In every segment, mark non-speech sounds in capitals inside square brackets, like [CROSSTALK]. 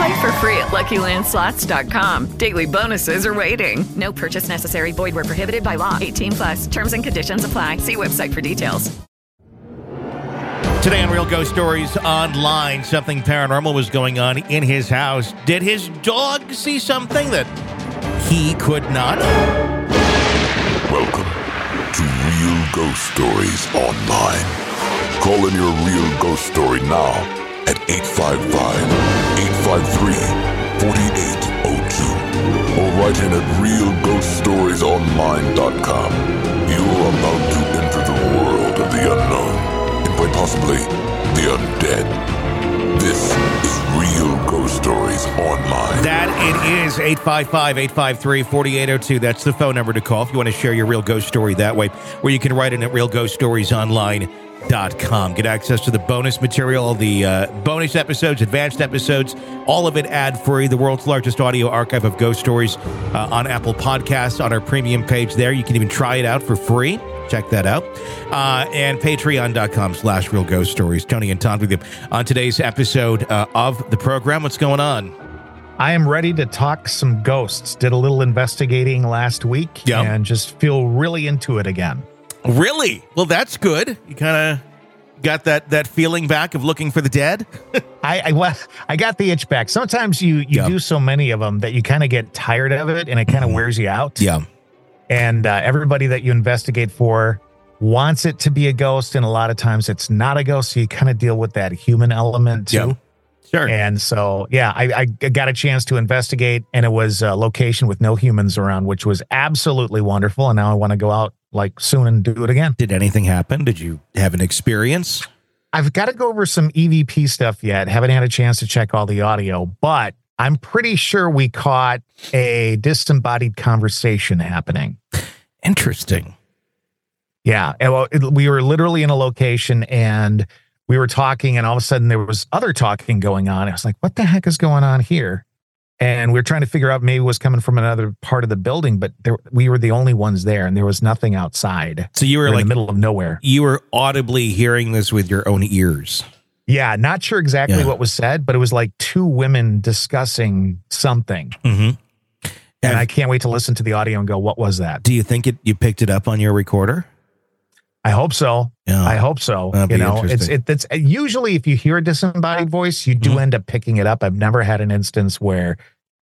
Play for free at LuckyLandSlots.com. Daily bonuses are waiting. No purchase necessary. Void where prohibited by law. 18 plus. Terms and conditions apply. See website for details. Today on Real Ghost Stories Online, something paranormal was going on in his house. Did his dog see something that he could not? Welcome to Real Ghost Stories Online. Call in your real ghost story now at 855 853 4802 or write in at realghoststoriesonline.com. You are about to enter the world of the unknown and quite possibly the undead. This is Real Ghost Stories Online. That it is 855 853 4802. That's the phone number to call if you want to share your real ghost story that way, where you can write in at realghoststoriesonline.com. Get access to the bonus material, the uh, bonus episodes, advanced episodes, all of it ad free. The world's largest audio archive of ghost stories uh, on Apple Podcasts on our premium page there. You can even try it out for free. Check that out. Uh, and patreon.com slash real ghost stories. Tony and Todd with you on today's episode uh, of the program. What's going on? I am ready to talk some ghosts. Did a little investigating last week Yeah. and just feel really into it again. Really? Well, that's good. You kind of got that that feeling back of looking for the dead. [LAUGHS] I I, well, I got the itch back. Sometimes you you Yeah. do so many of them that you kind of get tired of it and it kind of wears you out. Yeah. And uh, everybody that you investigate for wants it to be a ghost, and a lot of times it's not a ghost. So you kind of deal with that human element too. Yeah. Sure. And so, yeah, I, I got a chance to investigate, and it was a location with no humans around, which was absolutely wonderful. And now I want to go out like soon and do it again. Did anything happen? Did you have an experience? I've got to go over some EVP stuff yet. Haven't had a chance to check all the audio, but I'm pretty sure we caught a disembodied conversation happening. Interesting. Yeah. well, it- we were literally in a location and we were talking, and all of a sudden there was other talking going on. I was like, what the heck is going on here? And we were trying to figure out maybe it was coming from another part of the building, but there, we were the only ones there and there was nothing outside. So you were We're like in the middle of nowhere. you were audibly hearing this with your own ears. Yeah. Not sure exactly Yeah. what was said, but it was like two women discussing something. Mm-hmm. And I can't wait to listen to the audio and go, what was that? Do you think it you picked it up on your recorder? I hope so. Yeah. I hope so. That'd you be know, it's it, it's usually if you hear a disembodied voice, you do Mhm. end up picking it up. I've never had an instance where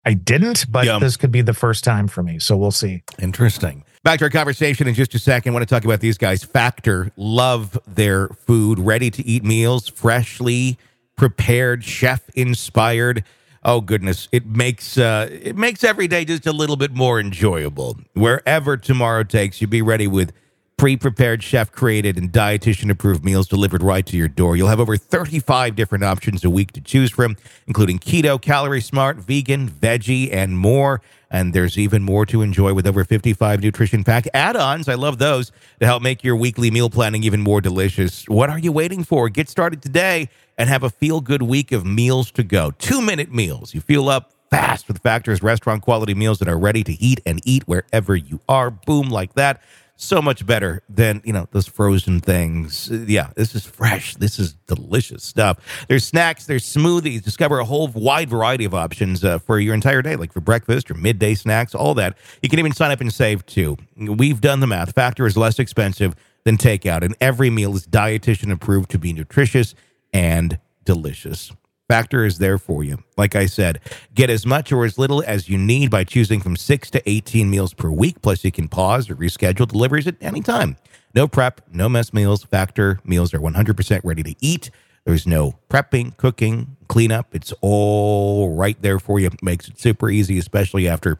I didn't, but Yeah. this could be the first time for me. So we'll see. Interesting. Back to our conversation in just a second. I want to talk about these guys. Factor love their food, ready to eat meals, freshly prepared, chef inspired. Oh goodness, it makes uh, it makes every day just a little bit more enjoyable. Wherever tomorrow takes you, be ready with pre-prepared, chef-created, and dietitian-approved meals delivered right to your door. You'll have over 35 different options a week to choose from, including keto, calorie smart, vegan, veggie, and more. And there's even more to enjoy with over 55 nutrition pack add-ons. I love those to help make your weekly meal planning even more delicious. What are you waiting for? Get started today and have a feel-good week of meals to go. Two-minute meals. You feel up fast with Factor's restaurant quality meals that are ready to eat and eat wherever you are. Boom, like that. So much better than, you know, those frozen things. Yeah, this is fresh. This is delicious stuff. There's snacks, there's smoothies. Discover a whole wide variety of options uh, for your entire day, like for breakfast or midday snacks, all that. You can even sign up and save too. We've done the math. Factor is less expensive than takeout, and every meal is dietitian approved to be nutritious and delicious. Factor is there for you. Like I said, get as much or as little as you need by choosing from 6 to 18 meals per week. Plus, you can pause or reschedule deliveries at any time. No prep, no mess meals. Factor meals are 100% ready to eat. There's no prepping, cooking, cleanup. It's all right there for you. Makes it super easy, especially after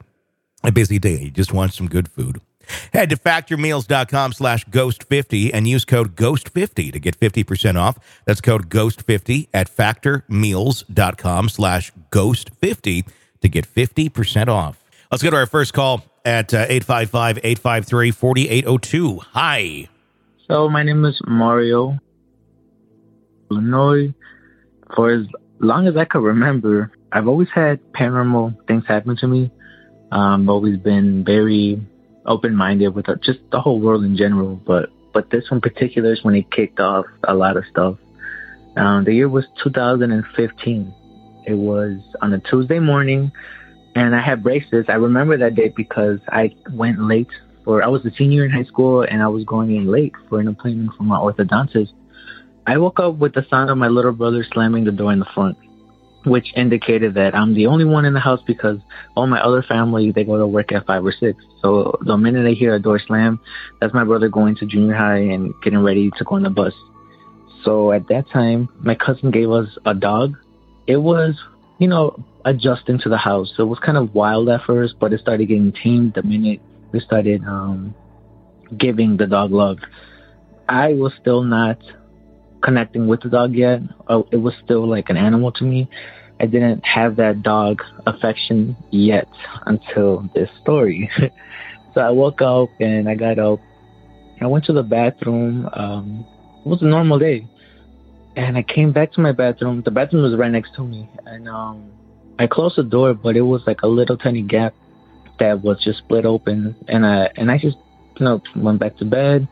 a busy day. You just want some good food. Head to factormeals.com slash ghost50 and use code ghost50 to get 50% off. That's code ghost50 at factormeals.com slash ghost50 to get 50% off. Let's go to our first call at uh, 855-853-4802. Hi. So my name is Mario Illinois. For as long as I can remember, I've always had paranormal things happen to me. Um, I've always been very open-minded with uh, just the whole world in general, but but this one particular is when it kicked off a lot of stuff. Um, the year was 2015. It was on a Tuesday morning, and I had braces. I remember that day because I went late for. I was a senior in high school, and I was going in late for an appointment for my orthodontist. I woke up with the sound of my little brother slamming the door in the front, which indicated that I'm the only one in the house because all my other family they go to work at five or six. So the minute they hear a door slam, that's my brother going to junior high and getting ready to go on the bus. So at that time, my cousin gave us a dog. It was, you know, adjusting to the house. So it was kind of wild at first, but it started getting tamed the minute we started um, giving the dog love. I was still not connecting with the dog yet. Uh, it was still like an animal to me. I didn't have that dog affection yet until this story. [LAUGHS] so I woke up and I got up. I went to the bathroom. Um, it was a normal day. And I came back to my bathroom. The bathroom was right next to me. And um, I closed the door, but it was like a little tiny gap that was just split open. And I, and I just, you know, went back to bed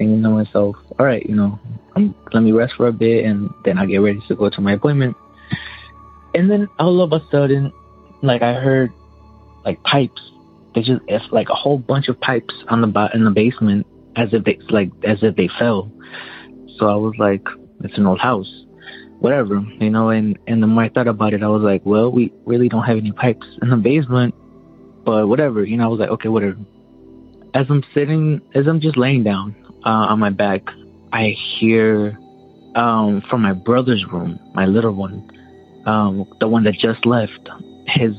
thinking to myself, all right, you know, um, let me rest for a bit and then I'll get ready to go to my appointment. And then all of a sudden, like I heard like pipes. They just it's like a whole bunch of pipes on the bo- in the basement as if they like as if they fell. So I was like, it's an old house, whatever, you know. And and the more I thought about it, I was like, well, we really don't have any pipes in the basement, but whatever, you know. I was like, okay, whatever. As I'm sitting, as I'm just laying down uh, on my back, I hear um, from my brother's room, my little one, um, the one that just left. His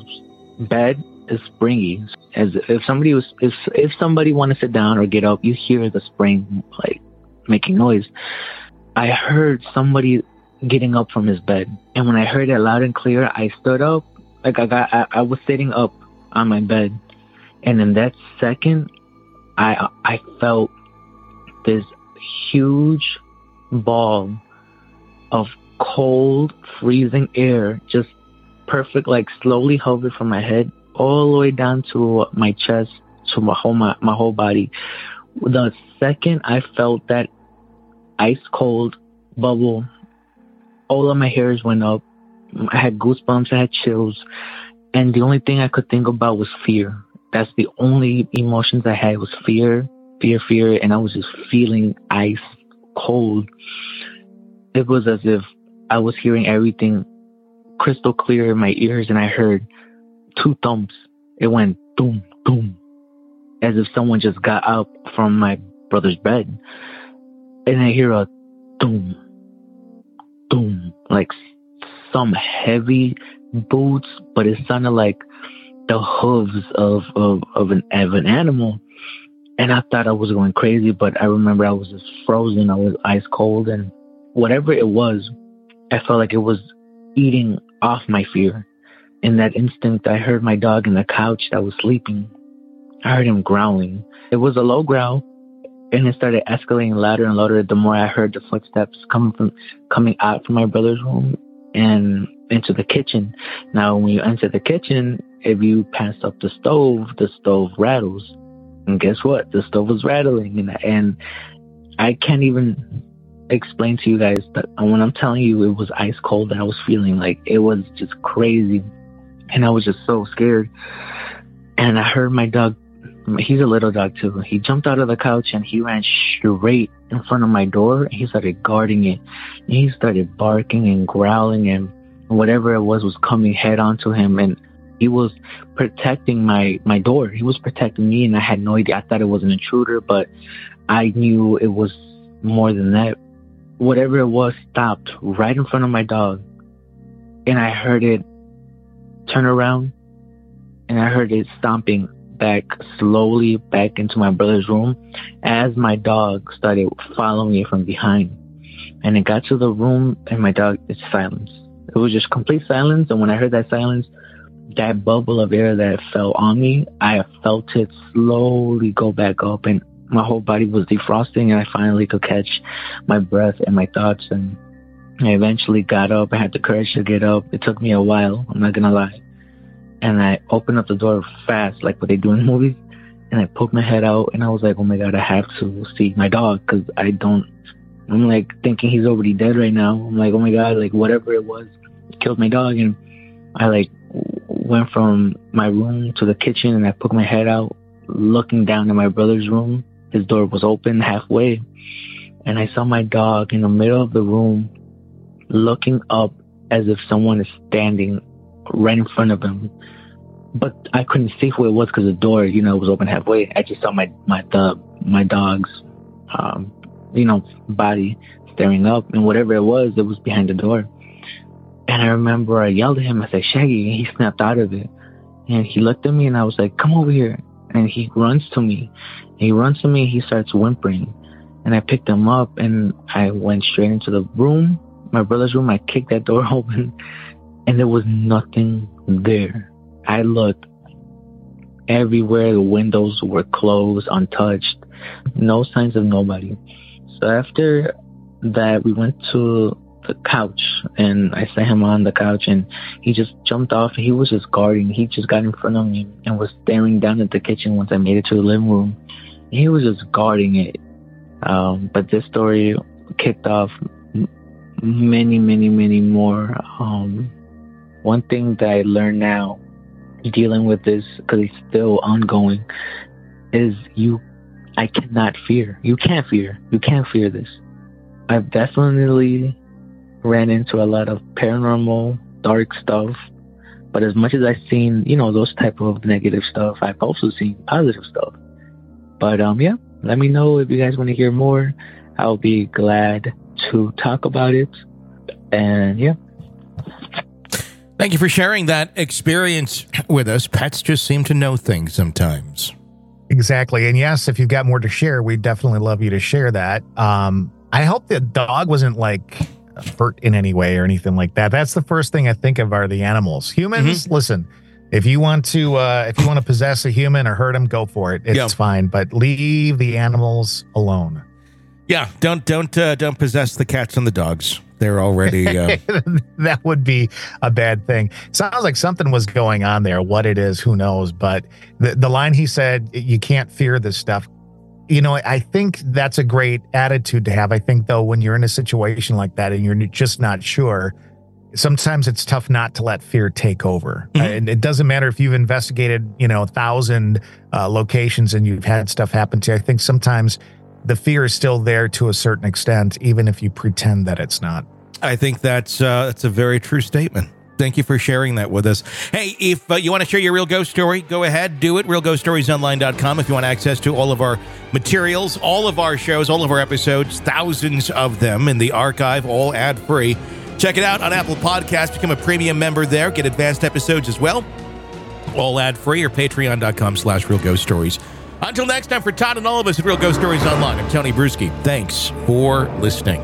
bed is springy. As if somebody was, if if somebody want to sit down or get up, you hear the spring like making noise. I heard somebody getting up from his bed, and when I heard it loud and clear, I stood up. Like I got, I, I was sitting up on my bed, and in that second, I I felt this huge ball of cold, freezing air just perfect, like slowly hovered from my head all the way down to my chest, to my whole my, my whole body. The second I felt that ice cold bubble, all of my hairs went up. I had goosebumps, I had chills, and the only thing I could think about was fear. That's the only emotions I had was fear fear, fear, and I was just feeling ice cold. It was as if I was hearing everything crystal clear in my ears, and I heard two thumps. It went boom, boom, as if someone just got up from my brother's bed. And I hear a boom, boom, like some heavy boots, but it sounded like the hooves of, of, of an of an animal. And I thought I was going crazy, but I remember I was just frozen. I was ice cold and whatever it was, I felt like it was eating off my fear. In that instant, I heard my dog in the couch that was sleeping. I heard him growling. It was a low growl, and it started escalating louder and louder the more I heard the footsteps coming from coming out from my brother's room and into the kitchen. Now, when you enter the kitchen, if you pass up the stove, the stove rattles. And guess what? The stove was rattling, and, and I can't even explain to you guys that when I'm telling you it was ice cold, I was feeling like it was just crazy, and I was just so scared. And I heard my dog. He's a little dog too. He jumped out of the couch and he ran straight in front of my door. He started guarding it. And he started barking and growling and whatever it was was coming head on to him. And he was protecting my my door. He was protecting me, and I had no idea. I thought it was an intruder, but I knew it was more than that. Whatever it was stopped right in front of my dog, and I heard it turn around, and I heard it stomping back slowly back into my brother's room as my dog started following me from behind. And it got to the room, and my dog is silence. It was just complete silence. And when I heard that silence, that bubble of air that fell on me, I felt it slowly go back up and my whole body was defrosting and I finally could catch my breath and my thoughts and I eventually got up. I had the courage to get up. It took me a while, I'm not gonna lie. And I opened up the door fast, like what they do in [LAUGHS] movies. And I poked my head out and I was like, oh my God, I have to see my dog because I don't, I'm like thinking he's already dead right now. I'm like, oh my God, like whatever it was, killed my dog. And I like went from my room to the kitchen and I put my head out looking down at my brother's room. His door was open halfway and I saw my dog in the middle of the room looking up as if someone is standing right in front of him. But I couldn't see who it was because the door, you know, was open halfway. I just saw my my the my dog's, um, you know, body staring up, and whatever it was, it was behind the door. And I remember I yelled at him. I said, Shaggy. And he snapped out of it. And he looked at me and I was like, come over here. And he runs to me. He runs to me. He starts whimpering. And I picked him up and I went straight into the room, my brother's room. I kicked that door [LAUGHS] open and there was nothing there. I looked everywhere. The windows were closed, untouched. No signs of nobody. So after that, we went to couch and I set him on the couch and he just jumped off. He was just guarding. He just got in front of me and was staring down at the kitchen once I made it to the living room. He was just guarding it. Um, but this story kicked off many, many, many more. Um, one thing that I learned now dealing with this because it's still ongoing is you I cannot fear. You can't fear. You can't fear this. I've definitely ran into a lot of paranormal, dark stuff. But as much as I've seen, you know, those type of negative stuff, I've also seen positive stuff. But um, yeah, let me know if you guys want to hear more. I'll be glad to talk about it. And yeah. Thank you for sharing that experience with us. Pets just seem to know things sometimes. Exactly. And yes, if you've got more to share, we'd definitely love you to share that. Um, I hope the dog wasn't like hurt in any way or anything like that. That's the first thing I think of are the animals. Humans, mm-hmm. listen, if you want to uh, if you want to possess a human or hurt them, go for it. It's yeah. fine, but leave the animals alone. Yeah, don't don't uh, don't possess the cats and the dogs. They're already uh... [LAUGHS] that would be a bad thing. Sounds like something was going on there. What it is, who knows? But the the line he said, "You can't fear this stuff." You know, I think that's a great attitude to have. I think though, when you're in a situation like that and you're just not sure, sometimes it's tough not to let fear take over. Mm-hmm. Uh, and it doesn't matter if you've investigated, you know, a thousand uh, locations and you've had stuff happen to you. I think sometimes the fear is still there to a certain extent, even if you pretend that it's not. I think that's uh, that's a very true statement. Thank you for sharing that with us. Hey, if uh, you want to share your real ghost story, go ahead, do it. RealGhostStoriesOnline.com. If you want access to all of our materials, all of our shows, all of our episodes, thousands of them in the archive, all ad free. Check it out on Apple Podcasts. Become a premium member there. Get advanced episodes as well. All ad free or patreon.com slash real ghost stories. Until next time, for Todd and all of us at Real Ghost Stories Online, I'm Tony Brueski. Thanks for listening.